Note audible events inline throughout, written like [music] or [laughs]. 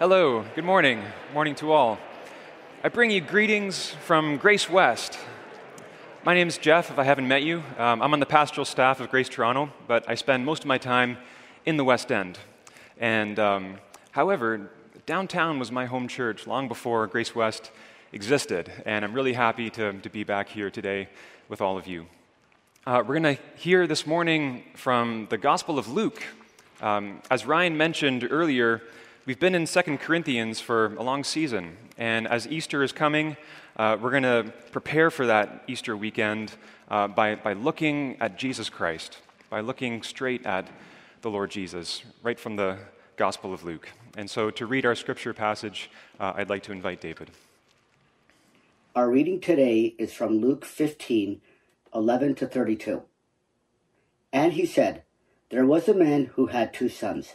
Hello, good morning. Morning to all. I bring you greetings from Grace West. My name is Jeff, if I haven't met you. Um, I'm on the pastoral staff of Grace Toronto, but I spend most of my time in the West End. And um, however, downtown was my home church long before Grace West existed, and I'm really happy to, to be back here today with all of you. Uh, we're going to hear this morning from the Gospel of Luke. Um, as Ryan mentioned earlier, we've been in 2 Corinthians for a long season, and as Easter is coming, uh, we're going to prepare for that Easter weekend uh, by, by looking at Jesus Christ, by looking straight at the Lord Jesus, right from the Gospel of Luke. And so, to read our scripture passage, uh, I'd like to invite David. Our reading today is from Luke 15, 11 to 32. And he said, There was a man who had two sons.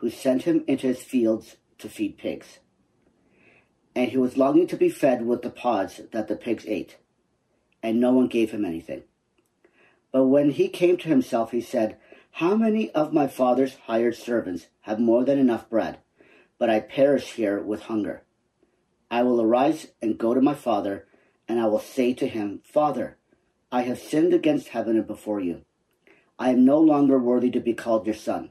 who sent him into his fields to feed pigs. And he was longing to be fed with the pods that the pigs ate, and no one gave him anything. But when he came to himself, he said, How many of my father's hired servants have more than enough bread, but I perish here with hunger? I will arise and go to my father, and I will say to him, Father, I have sinned against heaven and before you. I am no longer worthy to be called your son.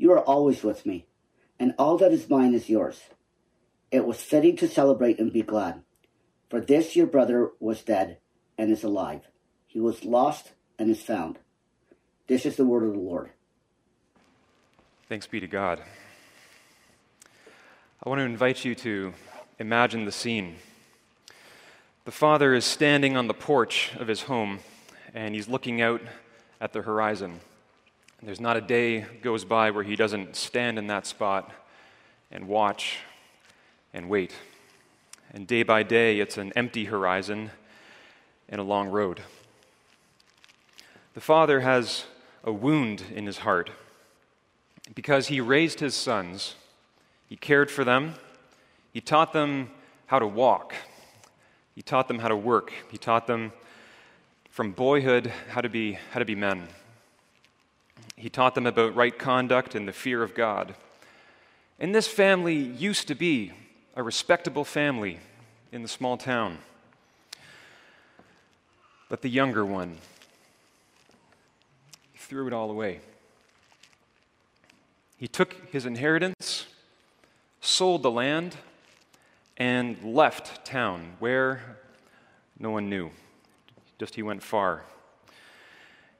you are always with me, and all that is mine is yours. It was fitting to celebrate and be glad. For this your brother was dead and is alive. He was lost and is found. This is the word of the Lord. Thanks be to God. I want to invite you to imagine the scene. The father is standing on the porch of his home and he's looking out at the horizon. There's not a day goes by where he doesn't stand in that spot and watch and wait. And day by day, it's an empty horizon and a long road. The father has a wound in his heart because he raised his sons, he cared for them, he taught them how to walk, he taught them how to work, he taught them from boyhood how to be, how to be men. He taught them about right conduct and the fear of God. And this family used to be a respectable family in the small town. But the younger one threw it all away. He took his inheritance, sold the land, and left town where no one knew. Just he went far.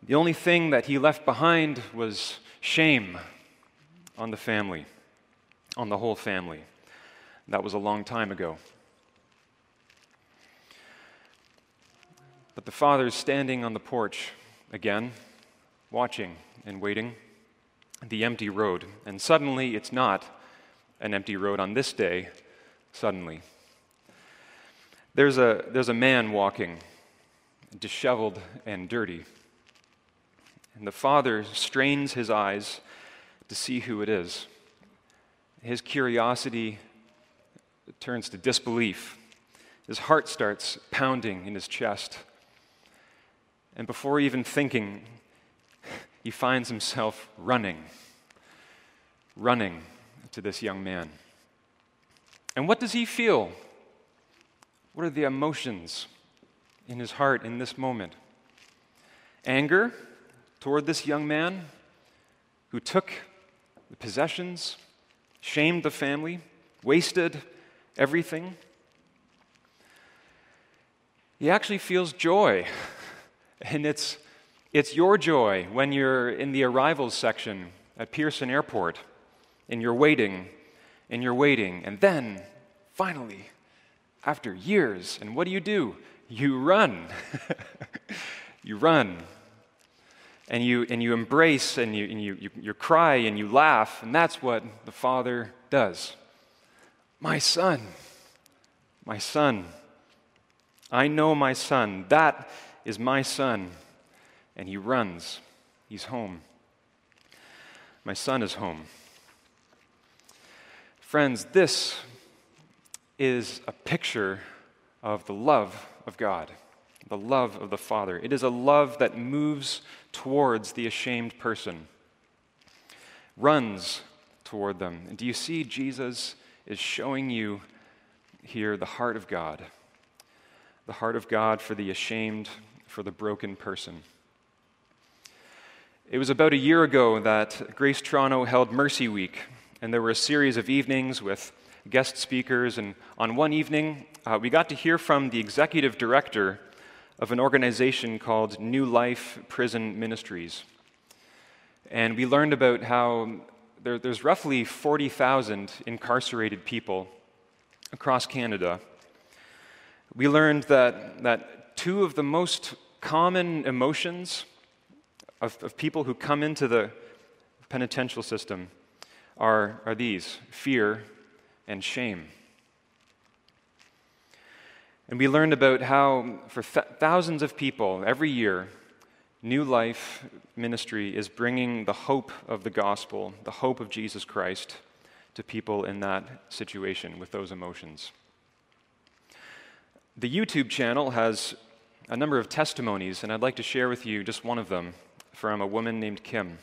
The only thing that he left behind was shame on the family, on the whole family. That was a long time ago. But the father is standing on the porch again, watching and waiting the empty road. And suddenly, it's not an empty road on this day, suddenly. There's a, there's a man walking, disheveled and dirty. And the father strains his eyes to see who it is. His curiosity turns to disbelief. His heart starts pounding in his chest. And before even thinking, [laughs] he finds himself running, running to this young man. And what does he feel? What are the emotions in his heart in this moment? Anger toward this young man who took the possessions, shamed the family, wasted everything. He actually feels joy. [laughs] And it's, it's your joy when you're in the arrivals section at Pearson Airport and you're waiting and you're waiting. And then, finally, after years, and what do you do? You run. [laughs] you run. And you, and you embrace and, you, and you, you, you cry and you laugh. And that's what the Father does. My son, my son. I know my son. That is my son. And he runs. He's home. My son is home. Friends, this is a picture of the love of God, the love of the Father. It is a love that moves towards the ashamed person, runs toward them. And do you see Jesus is showing you here the heart of God? The heart of God for the ashamed, for the broken person. It was about a year ago that Grace Toronto held Mercy Week, and there were a series of evenings with guest speakers. And on one evening, uh, we got to hear from the executive director of an organization called New Life Prison Ministries. And we learned about how there, there's roughly 40,000 incarcerated people across Canada. We learned that, that two of the most common emotions of, of people who come into the penitential system are, are these fear and shame. And we learned about how, for th- thousands of people every year, New Life Ministry is bringing the hope of the gospel, the hope of Jesus Christ, to people in that situation with those emotions. The YouTube channel has a number of testimonies, and I'd like to share with you just one of them from a woman named Kim.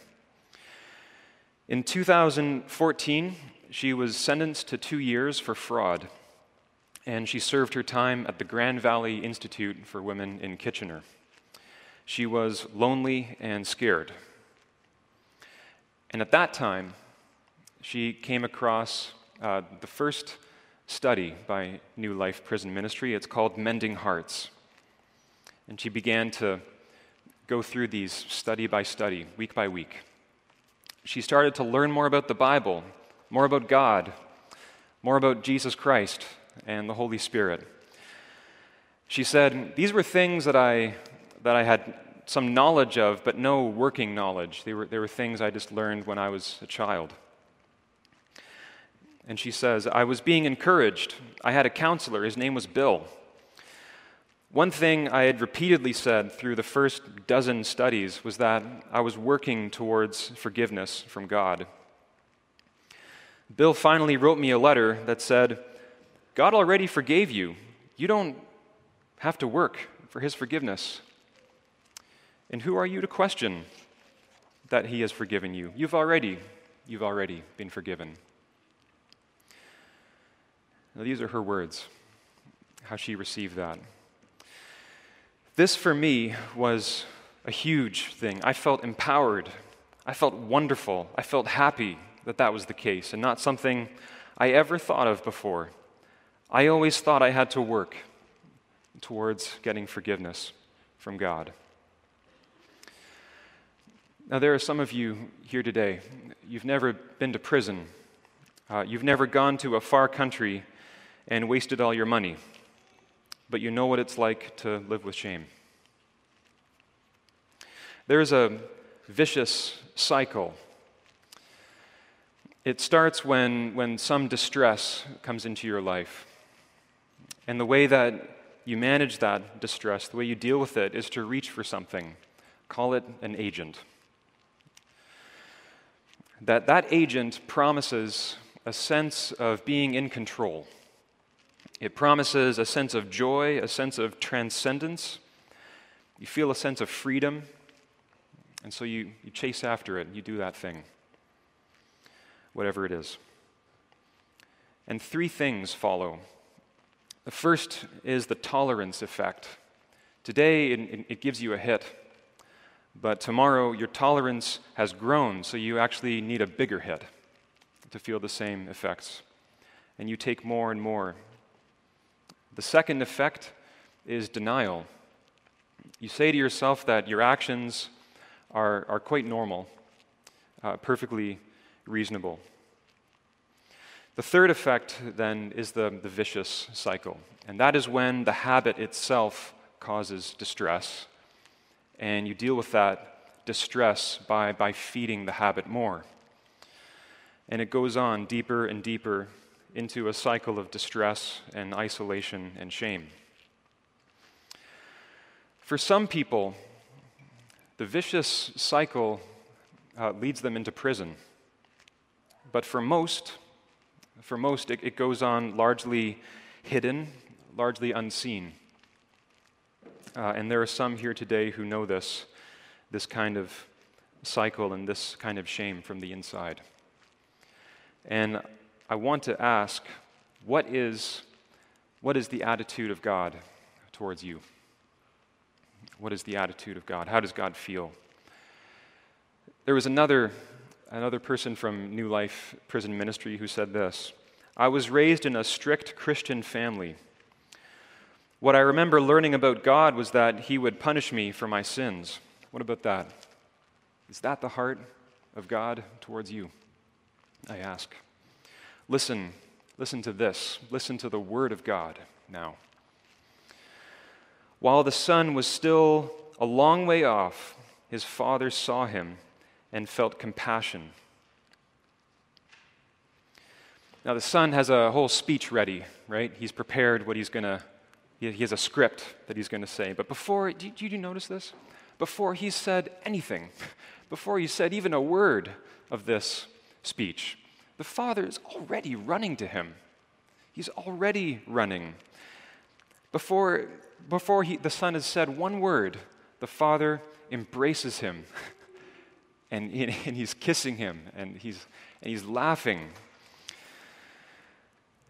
In 2014, she was sentenced to two years for fraud, and she served her time at the Grand Valley Institute for Women in Kitchener. She was lonely and scared. And at that time, she came across uh, the first study by New Life Prison Ministry. It's called Mending Hearts. And she began to go through these study by study, week by week. She started to learn more about the Bible more about God, more about Jesus Christ and the Holy Spirit. She said, These were things that I, that I had some knowledge of, but no working knowledge. They were, they were things I just learned when I was a child. And she says, I was being encouraged. I had a counselor. His name was Bill. One thing I had repeatedly said through the first dozen studies was that I was working towards forgiveness from God. Bill finally wrote me a letter that said, God already forgave you. You don't have to work for his forgiveness. And who are you to question that he has forgiven you? You've already, you've already been forgiven. Now, these are her words, how she received that. This for me was a huge thing. I felt empowered. I felt wonderful. I felt happy that that was the case and not something I ever thought of before. I always thought I had to work towards getting forgiveness from God. Now, there are some of you here today, you've never been to prison, uh, you've never gone to a far country and wasted all your money, but you know what it's like to live with shame. There's a vicious cycle. It starts when, when some distress comes into your life. And the way that you manage that distress, the way you deal with it, is to reach for something. Call it an agent. That that agent promises a sense of being in control. It promises a sense of joy, a sense of transcendence. You feel a sense of freedom, and so you, you chase after it, you do that thing, whatever it is. And three things follow. The first is the tolerance effect. Today, it, it gives you a hit, but tomorrow, your tolerance has grown, so you actually need a bigger hit to feel the same effects. And you take more and more. The second effect is denial. You say to yourself that your actions are, are quite normal, uh, perfectly reasonable. The third effect, then, is the, the vicious cycle. And that is when the habit itself causes distress, and you deal with that distress by, by feeding the habit more. And it goes on deeper and deeper into a cycle of distress and isolation and shame. For some people, the vicious cycle uh, leads them into prison. But for most, for most, it, it goes on largely hidden, largely unseen. Uh, and there are some here today who know this, this kind of cycle and this kind of shame from the inside. And I want to ask what is, what is the attitude of God towards you? What is the attitude of God? How does God feel? There was another, another person from New Life Prison Ministry who said this I was raised in a strict Christian family. What I remember learning about God was that He would punish me for my sins. What about that? Is that the heart of God towards you? I ask. Listen, listen to this. Listen to the Word of God now. While the son was still a long way off, his father saw him and felt compassion. Now, the son has a whole speech ready, right? He's prepared what he's going to, he has a script that he's going to say. But before, did you notice this? Before he said anything, [laughs] before he said even a word of this speech, the father is already running to him. He's already running. Before before he, the son has said one word, the father embraces him [laughs] [laughs] and, and he's kissing him and he's, and he's laughing.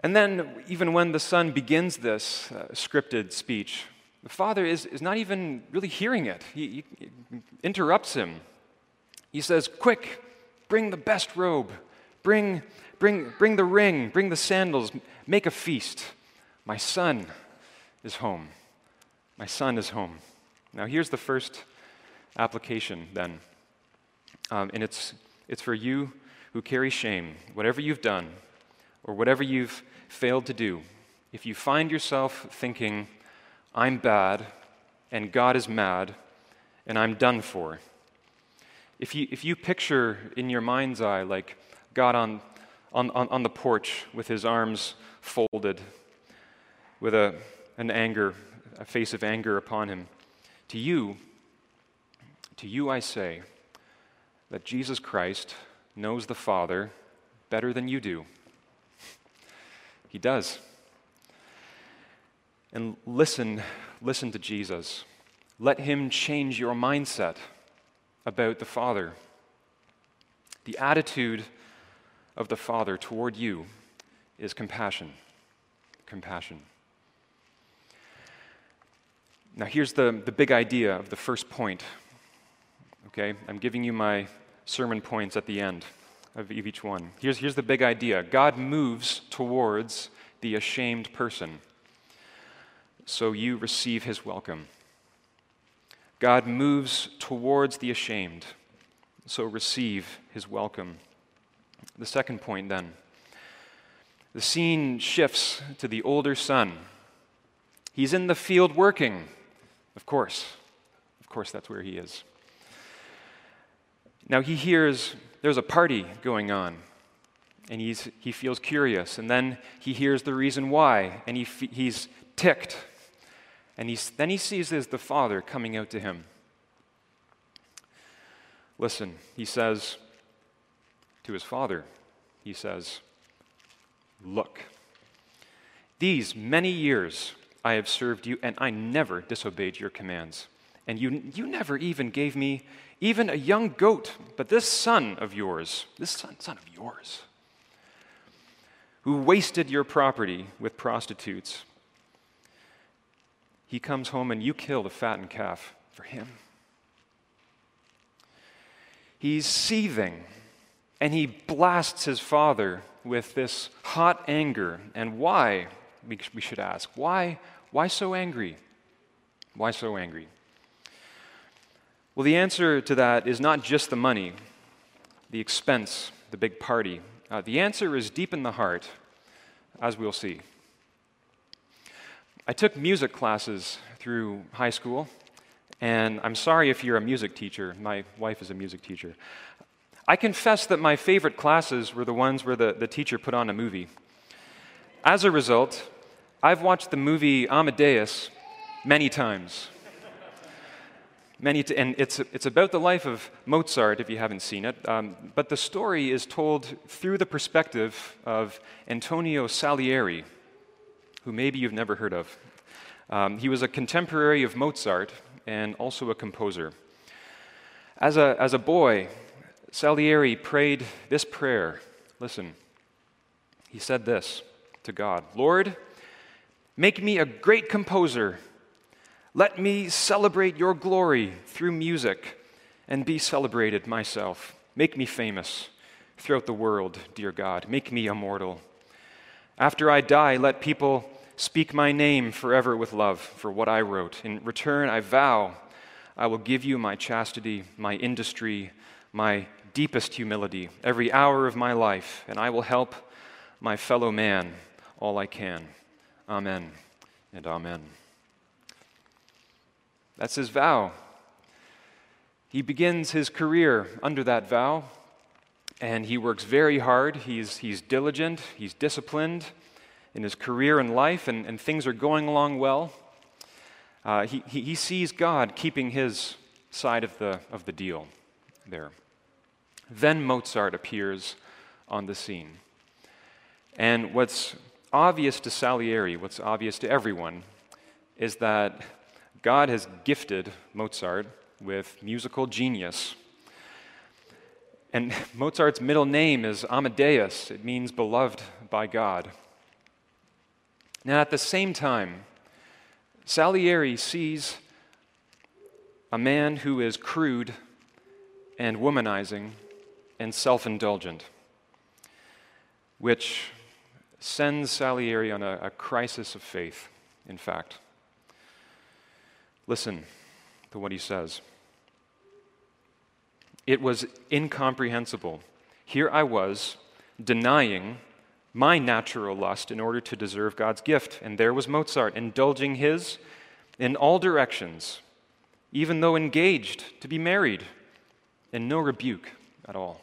And then, even when the son begins this uh, scripted speech, the father is, is not even really hearing it. He, he interrupts him. He says, Quick, bring the best robe, bring, bring, bring the ring, bring the sandals, make a feast. My son is home. My son is home. Now, here's the first application then. Um, and it's, it's for you who carry shame, whatever you've done or whatever you've failed to do. If you find yourself thinking, I'm bad and God is mad and I'm done for, if you, if you picture in your mind's eye like God on, on, on, the porch with his arms folded, with a, an anger a face of anger upon him. To you, to you I say that Jesus Christ knows the Father better than you do. He does. And listen, listen to Jesus. Let him change your mindset about the Father. The attitude of the Father toward you is compassion. Compassion. Now, here's the, the big idea of the first point. Okay? I'm giving you my sermon points at the end of each one. Here's, here's the big idea God moves towards the ashamed person, so you receive his welcome. God moves towards the ashamed, so receive his welcome. The second point, then. the scene shifts to the older son. He's in the field working, of course. Of course, that's where he is. Now he hears there's a party going on, and he's, he feels curious. And then he hears the reason why, and he, he's ticked. And he's, then he sees as the father coming out to him. Listen, he says to his father, he says, Look, these many years I have served you, and I never disobeyed your commands. And you, you never even gave me even a young goat. But this son of yours, this son, son of yours, who wasted your property with prostitutes, he comes home and you kill the fattened calf for him. He's seething and he blasts his father with this hot anger. And why, we should ask, why, why so angry? Why so angry? Well, the answer to that is not just the money, the expense, the big party. Uh, the answer is deep in the heart, as we'll see. I took music classes through high school, and I'm sorry if you're a music teacher. My wife is a music teacher. I confess that my favorite classes were the ones where the, the teacher put on a movie. As a result, I've watched the movie Amadeus many times. Many t- and it's, it's about the life of Mozart, if you haven't seen it. Um, but the story is told through the perspective of Antonio Salieri, who maybe you've never heard of. Um, he was a contemporary of Mozart and also a composer. As a, as a boy, Salieri prayed this prayer. Listen, he said this to God Lord, make me a great composer. Let me celebrate your glory through music and be celebrated myself. Make me famous throughout the world, dear God. Make me immortal. After I die, let people speak my name forever with love for what I wrote. In return, I vow I will give you my chastity, my industry, my deepest humility every hour of my life, and I will help my fellow man all I can. Amen and amen. That's his vow. He begins his career under that vow, and he works very hard. He's, he's diligent, he's disciplined in his career and life, and, and things are going along well. Uh, he, he, he sees God keeping his side of the, of the deal there. Then Mozart appears on the scene. And what's obvious to Salieri, what's obvious to everyone, is that God has gifted Mozart with musical genius. And [laughs] Mozart's middle name is Amadeus, it means beloved by God. Now, at the same time, Salieri sees a man who is crude and womanizing and self indulgent, which sends Salieri on a, a, crisis of faith, in fact. Listen to what he says. It was incomprehensible. Here I was, denying my natural lust in order to deserve God's gift. And there was Mozart, indulging his in all directions, even though engaged to be married, and no rebuke at all.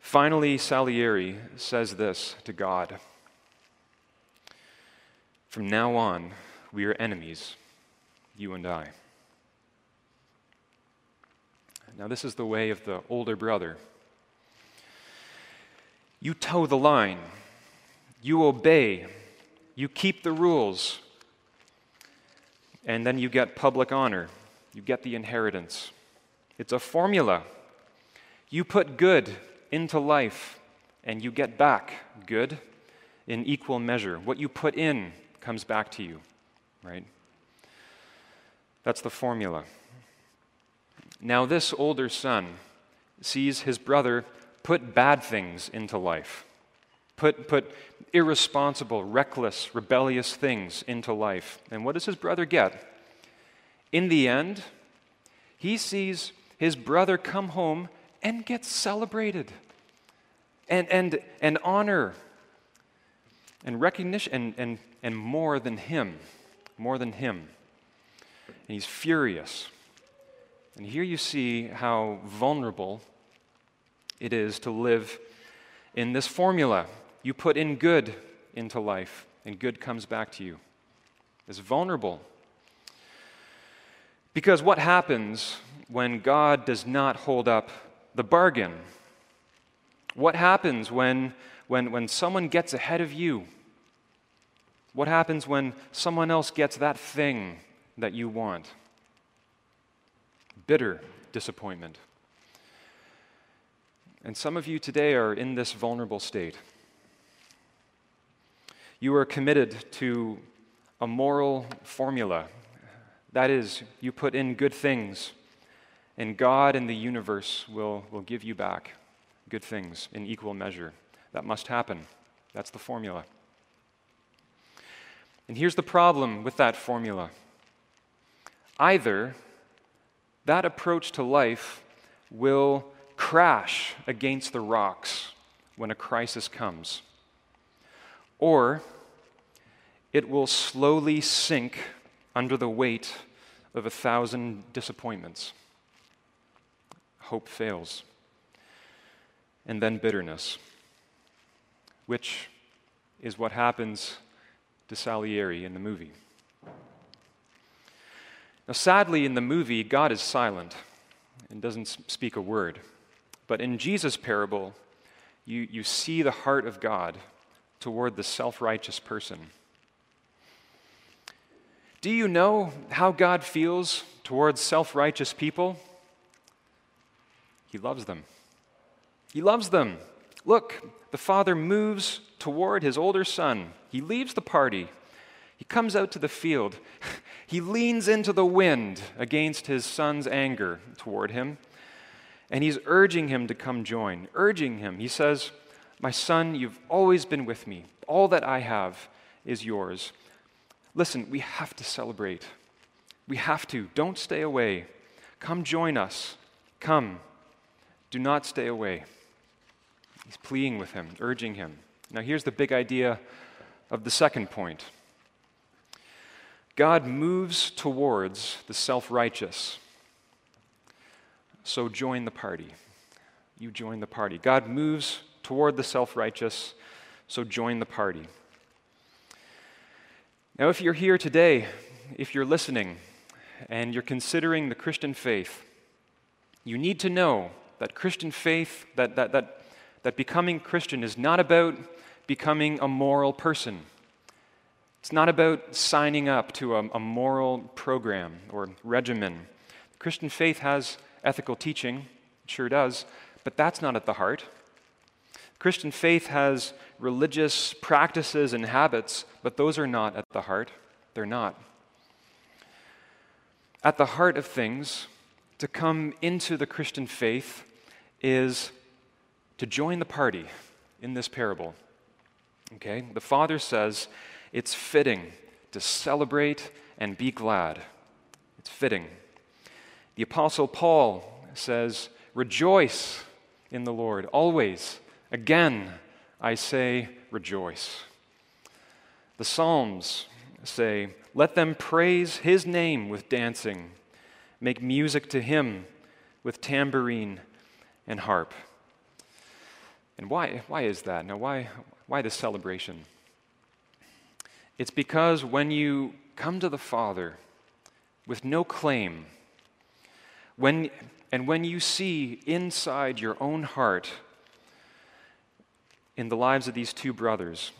Finally, Salieri says this to God From now on, we are enemies, you and I. Now, this is the way of the older brother. You toe the line, you obey, you keep the rules, and then you get public honor, you get the inheritance. It's a formula. You put good into life and you get back good in equal measure. What you put in comes back to you, right? That's the formula. Now, this older son sees his brother put bad things into life, put, put irresponsible, reckless, rebellious things into life. And what does his brother get? In the end, he sees his brother come home and get celebrated. and, and, and honor and recognition and, and, and more than him. More than him. And he's furious. And here you see how vulnerable it is to live in this formula. You put in good into life, and good comes back to you. It's vulnerable. Because what happens when God does not hold up the bargain? What happens when, when, when someone gets ahead of you? What happens when someone else gets that thing that you want? Bitter disappointment. And some of you today are in this vulnerable state. You are committed to a moral formula. That is, you put in good things, and God and the universe will, will give you back good things in equal measure. That must happen. That's the formula. And here's the problem with that formula either that approach to life will crash against the rocks when a crisis comes, or it will slowly sink under the weight of a thousand disappointments. Hope fails. And then bitterness, which is what happens to Salieri in the movie. Now, sadly, in the movie, God is silent and doesn't speak a word. But in Jesus' parable, you, you see the heart of God toward the self righteous person. Do you know how God feels towards self righteous people? He loves them. He loves them. Look, the father moves toward his older son. He leaves the party. He comes out to the field. [laughs] He leans into the wind against his son's anger toward him. And he's urging him to come join, urging him. He says, My son, you've always been with me. All that I have is yours. Listen, we have to celebrate. We have to. Don't stay away. Come join us. Come. Do not stay away. He's pleading with him, urging him. Now, here's the big idea of the second point God moves towards the self righteous. So join the party. You join the party. God moves toward the self righteous, so join the party. Now, if you're here today, if you're listening, and you're considering the Christian faith, you need to know that Christian faith, that, that, that that becoming Christian is not about becoming a moral person. It's not about signing up to a, a moral program or regimen. Christian faith has ethical teaching, it sure does, but that's not at the heart. Christian faith has religious practices and habits, but those are not at the heart. They're not. At the heart of things, to come into the Christian faith is to join the party in this parable. Okay? The Father says it's fitting to celebrate and be glad. It's fitting. The Apostle Paul says, Rejoice in the Lord always. Again, I say, rejoice. The Psalms say, Let them praise his name with dancing, make music to him with tambourine and harp. And why, why is that? Now, why, why this celebration? It's because when you come to the Father with no claim, when, and when you see inside your own heart in the lives of these two brothers,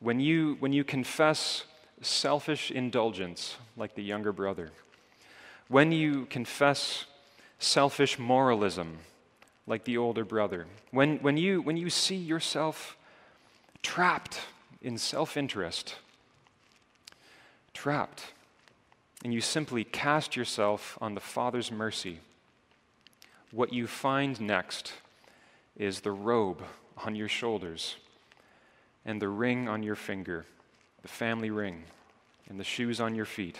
when you, when you confess selfish indulgence like the younger brother, when you confess selfish moralism like the older brother. When, when, you, when you see yourself trapped in self interest, trapped, and you simply cast yourself on the Father's mercy, what you find next is the robe on your shoulders and the ring on your finger, the family ring, and the shoes on your feet.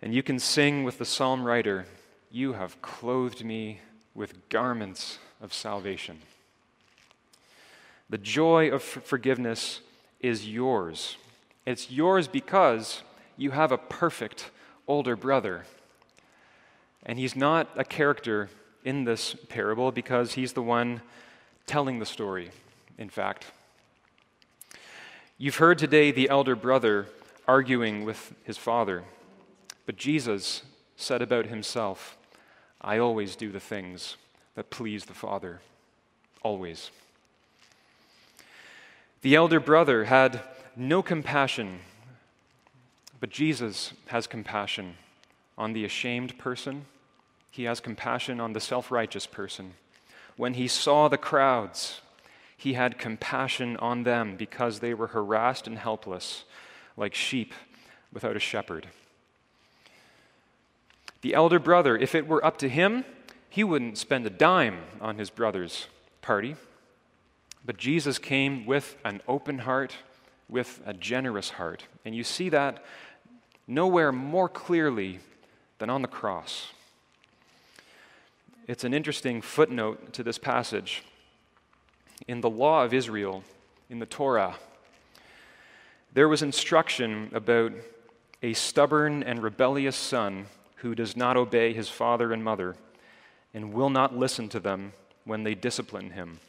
And you can sing with the psalm writer, You have clothed me with garments of salvation. The joy of forgiveness is yours. It's yours because you have a perfect older brother. And he's not a character in this parable because he's the one telling the story, in fact. You've heard today the elder brother arguing with his father, but Jesus said about himself, I always do the things that please the Father. Always. The elder brother had no compassion, but Jesus has compassion on the ashamed person. He has compassion on the self righteous person. When he saw the crowds, he had compassion on them because they were harassed and helpless, like sheep without a shepherd. The elder brother, if it were up to him, he wouldn't spend a dime on his brother's party. But Jesus came with an open heart, with a generous heart. And you see that nowhere more clearly than on the cross. It's an interesting footnote to this passage. In the law of Israel, in the Torah, there was instruction about a stubborn and rebellious son who does not obey his father and mother and will not listen to them when they discipline him.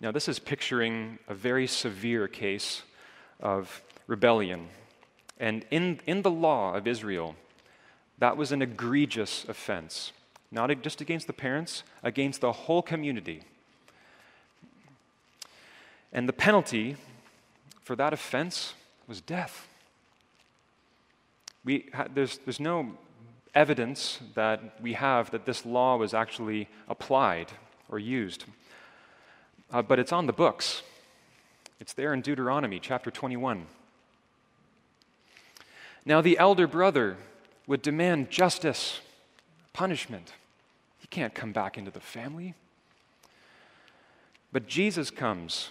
Now, this is picturing a very severe case of rebellion. And in, in the law of Israel, that was an egregious offense, not just against the parents, against the whole community. And the penalty for that offense was death. We, there's, there's no evidence that we have that this law was actually applied or used. Uh, but it's on the books. It's there in Deuteronomy chapter 21. Now, the elder brother would demand justice, punishment. He can't come back into the family. But Jesus comes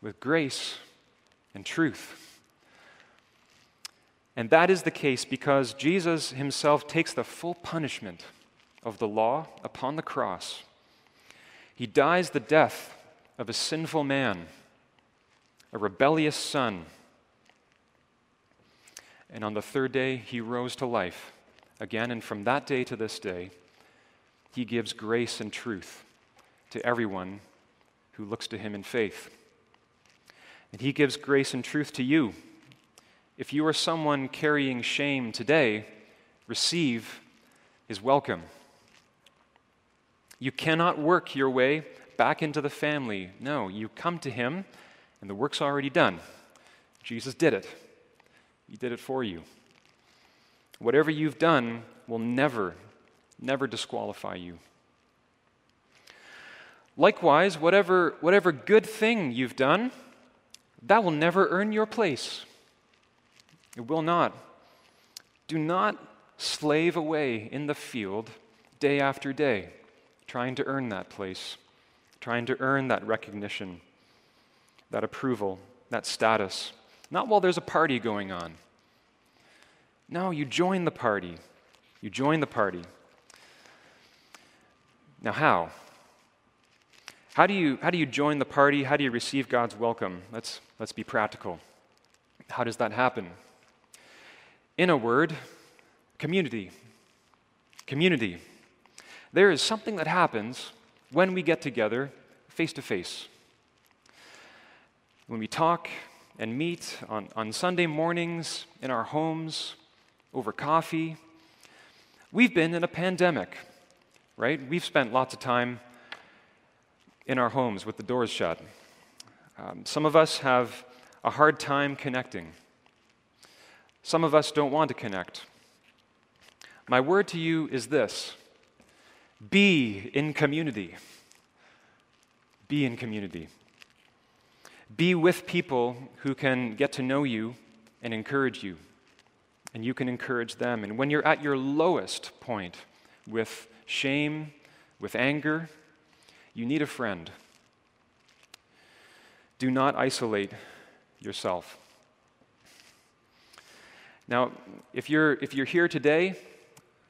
with grace and truth. And that is the case because Jesus himself takes the full punishment of the law upon the cross. He dies the death of a sinful man, a rebellious son. And on the third day, he rose to life again. And from that day to this day, he gives grace and truth to everyone who looks to him in faith. And he gives grace and truth to you if you are someone carrying shame today, receive his welcome. You cannot work your way back into the family. No, you come to him, and the work's already done. Jesus did it, he did it for you. Whatever you've done will never, never disqualify you. Likewise, whatever, whatever good thing you've done, that will never earn your place. It will not. Do not slave away in the field day after day, trying to earn that place, trying to earn that recognition, that approval, that status. Not while there's a party going on. No, you join the party. You join the party. Now, how? How do you, how do you join the party? How do you receive God's welcome? Let's, let's be practical. How does that happen? In a word, community. Community. There is something that happens when we get together face to face. When we talk and meet on, on Sunday mornings in our homes over coffee. We've been in a pandemic, right? We've spent lots of time in our homes with the doors shut. Um, some of us have a hard time connecting. Some of us don't want to connect. My word to you is this be in community. Be in community. Be with people who can get to know you and encourage you, and you can encourage them. And when you're at your lowest point with shame, with anger, you need a friend. Do not isolate yourself. Now, if you're, if you're here today,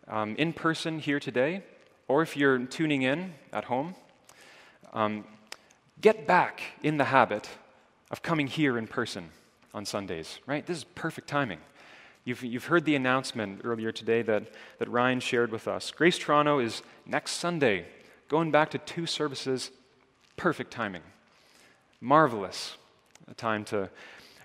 um, in person here today, or if you're tuning in at home, um, get back in the habit of coming here in person on Sundays, right? This is perfect timing. You've, you've heard the announcement earlier today that, that Ryan shared with us. Grace Toronto is next Sunday, going back to two services. Perfect timing. Marvelous. A time to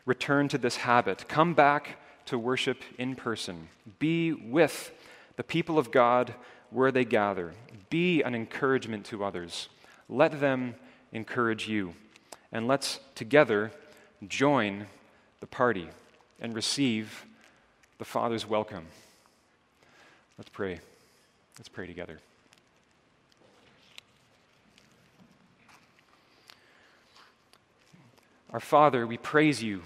return to this habit. Come back to worship in person. Be with the people of God where they gather. Be an encouragement to others. Let them encourage you. And let's together join the party and receive the Father's welcome. Let's pray. Let's pray together. Our Father, we praise you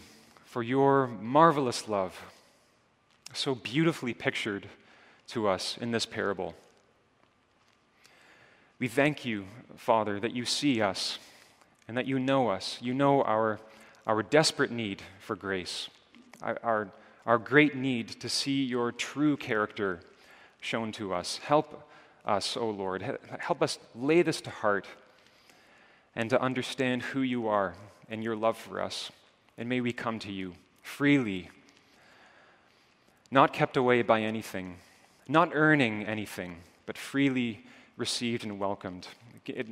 for your marvelous love, so beautifully pictured to us in this parable. We thank you, Father, that you see us and that you know us. You know our, our desperate need for grace, our, our, great need to see your true character shown to us. Help us, O oh Lord. Help us lay this to heart and to understand who you are and your love for us. And may we come to you freely, not kept away by anything, not earning anything, but freely received and welcomed.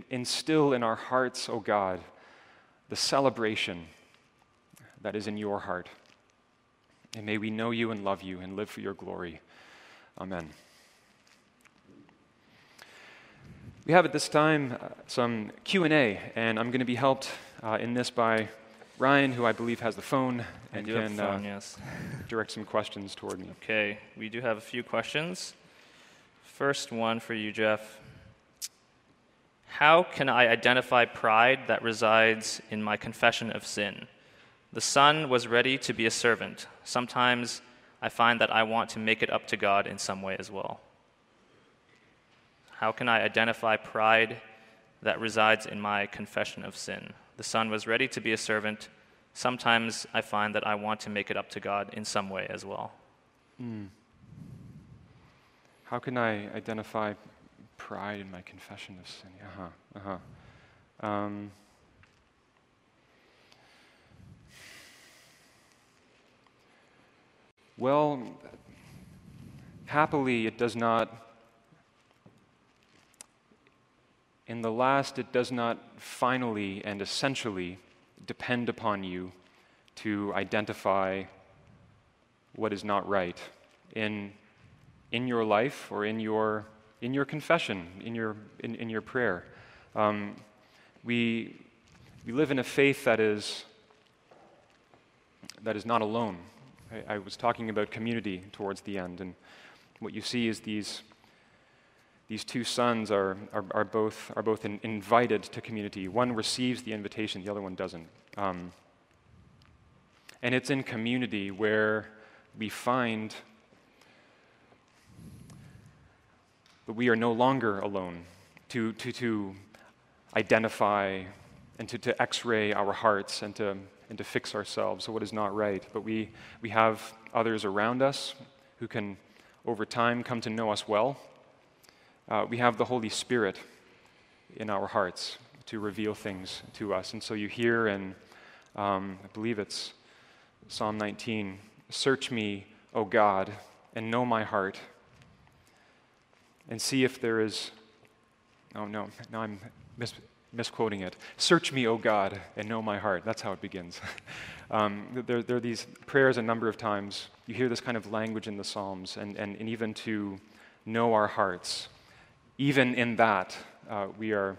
Instill in our hearts, O oh God, the celebration that is in your heart. And may we know you and love you and live for your glory. Amen. We have at this time uh, some Q&A, and I'm going to be helped uh, in this by Ryan, who I believe has the phone and can phone, uh, yes. direct some questions toward me. Okay, we do have a few questions. First one for you, Jeff. How can I identify pride that resides in my confession of sin? The son was ready to be a servant. Sometimes I find that I want to make it up to God in some way as well. How can I identify pride that resides in my confession of sin? The son was ready to be a servant. Sometimes I find that I want to make it up to God in some way as well. Mm. How can I identify pride in my confession of sin. Uh huh. Uh huh. Um, well, happily, it does not. In the last, it does not finally and essentially depend upon you to identify what is not right in, in your life or in your in your confession, in your, in, in your prayer. Um, we, we live in a faith that is, that is not alone. I, I was talking about community towards the end, and what you see is these, these two sons are, are, are both, are both in, invited to community. One receives the invitation, the other one doesn't. Um, and it's in community where we find that we are no longer alone to, to, to identify and to, to x ray our hearts and to, and to fix ourselves so what is not right. But we, we have others around us who can, over time, come to know us well. Uh, we have the Holy Spirit in our hearts to reveal things to us. And so you hear in, um, I believe it's Psalm 19 Search me, O God, and know my heart and see if there is. Oh, no, now I'm mis- misquoting it. Search me, O God, and know my heart. That's how it begins. [laughs] um, there, there, are these prayers a number of times. You hear this kind of language in the Psalms, and, and, and even to know our hearts. Even in that, uh, we are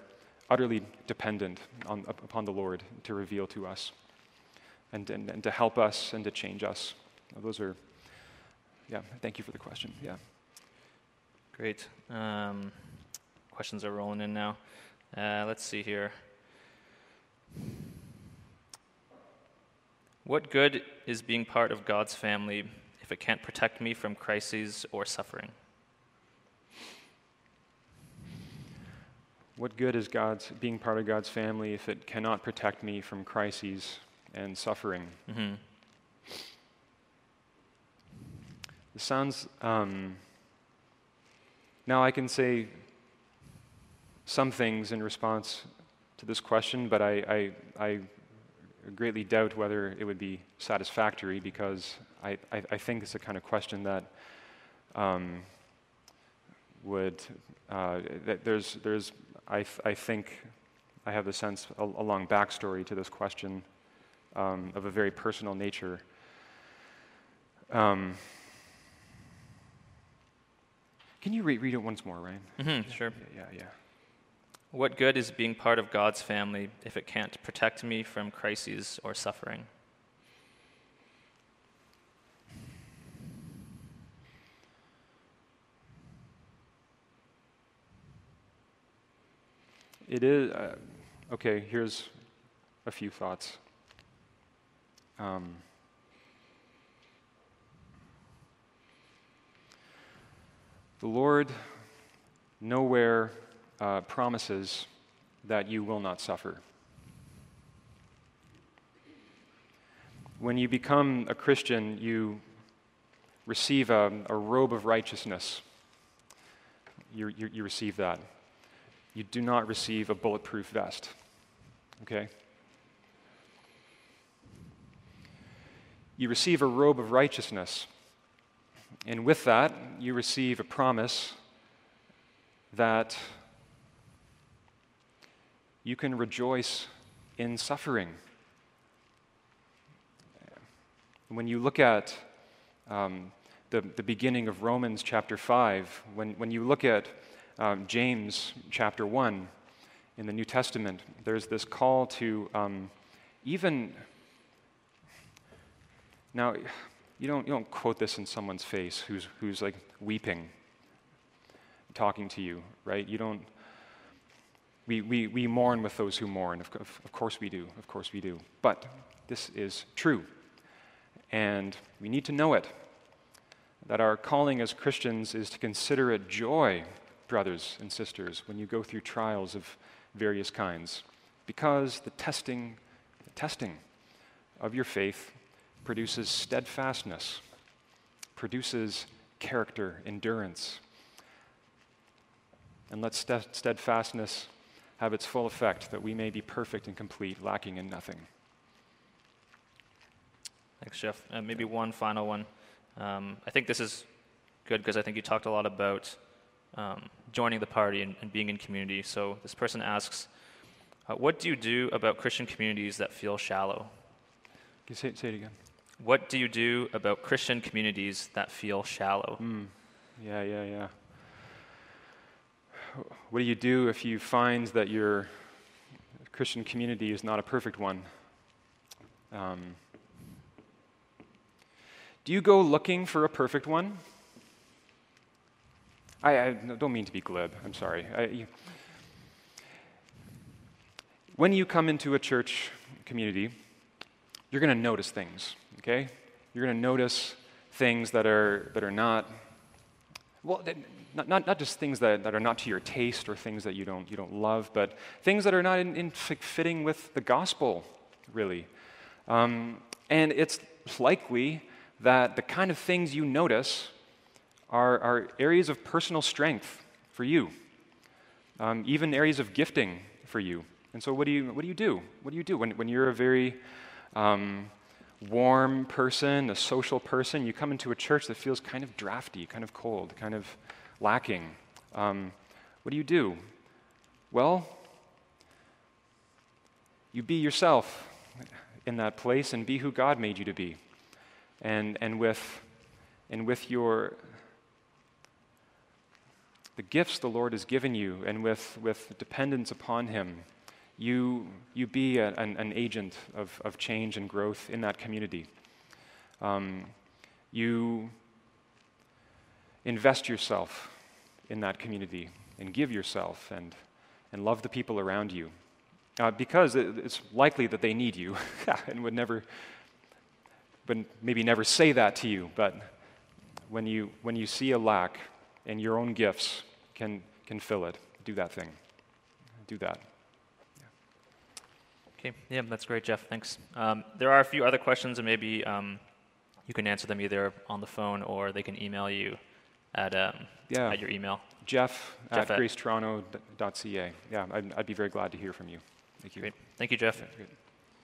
utterly dependent on, upon the Lord to reveal to us and, and, and to help us and to change us. Those are, yeah, thank you for the question. Yeah. Great. Um, questions are rolling in now. Uh, let's see here. What good is being part of God's family if it can't protect me from crises or suffering? What good is God's being part of God's family if it cannot protect me from crises and suffering? Mm-hmm. This sounds um, now, I can say some things in response to this question, but I, I, I greatly doubt whether it would be satisfactory because I, I, I think it's a kind of question that um, would, uh, that there's, there's I, I think I have the sense, a, a long backstory to this question um, of a very personal nature. Um, can you re- read it once more, Ryan? Mm-hmm, sure. Yeah, yeah. What good is being part of God's family if it can't protect me from crises or suffering? It is, uh, okay, here's a few thoughts. Um, the Lord nowhere uh, promises that you will not suffer. When you become a Christian, you receive a, a robe of righteousness. You, you, you receive that. You do not receive a bulletproof vest. Okay? You receive a robe of righteousness. And with that, you receive a promise that you can rejoice in suffering. When you look at um, the, the beginning of Romans chapter 5, when, when you look at um, James chapter 1 in the New Testament, there's this call to um, even. Now, you don't, you don't quote this in someone's face who's, who's like weeping, talking to you, right? You don't. We, we, we mourn with those who mourn. Of, of, of course we do. Of course we do. But this is true. And we need to know it that our calling as Christians is to consider it joy, brothers and sisters, when you go through trials of various kinds, because the testing, the testing of your faith produces steadfastness, produces character, endurance. And let steadfastness have its full effect, that we may be perfect and complete, lacking in nothing. Thanks, Jeff. Uh, maybe one final one. Um, I think this is good because I think you talked a lot about um, joining the party and, and, being in community. So this person asks, uh, what do you do about Christian communities that feel shallow? Can you say, say it again? What do you do about Christian communities that feel shallow? Mm. Yeah, yeah, yeah. What do you do if you find that your Christian community is not a perfect one? Um, do you go looking for a perfect one? I, I don't mean to be glib, I'm sorry. I, you, when you come into a church community, you're going to notice things, okay? You're going to notice things that are, that are not, well, not, not, not just things that, that are not to your taste or things that you don't, you don't love, but things that are not in, in fitting with the gospel, really. Um, and it's likely that the kind of things you notice are, are areas of personal strength for you, um, even areas of gifting for you. And so, what do you, what do, you do? What do you do when, when you're a very um, warm person, a social person? You come into a church that feels kind of drafty, kind of cold, kind of lacking. Um, what do you do? Well, you be yourself in that place and be who God made you to be. And, and, with, and with your the gifts the Lord has given you and with, with dependence upon Him, you, you be a, an, an, agent of, of change and growth in that community. Um, you invest yourself in that community and give yourself and, and love the people around you. Uh, because it, it's likely that they need you [laughs] and would never, but maybe never say that to you, but when you, when you see a lack in your own gifts, can, can fill it. Do that thing. Do that. Okay, yeah, that's great, Jeff. Thanks. Um, there are a few other questions, and maybe um, you can answer them either on the phone or they can email you at, um, Yeah. at your email. Jeff, Jeff at at- gracetoronto.ca. Yeah, I'd, I'd be very glad to hear from you. Thank you. Great. Thank you, Jeff. Great.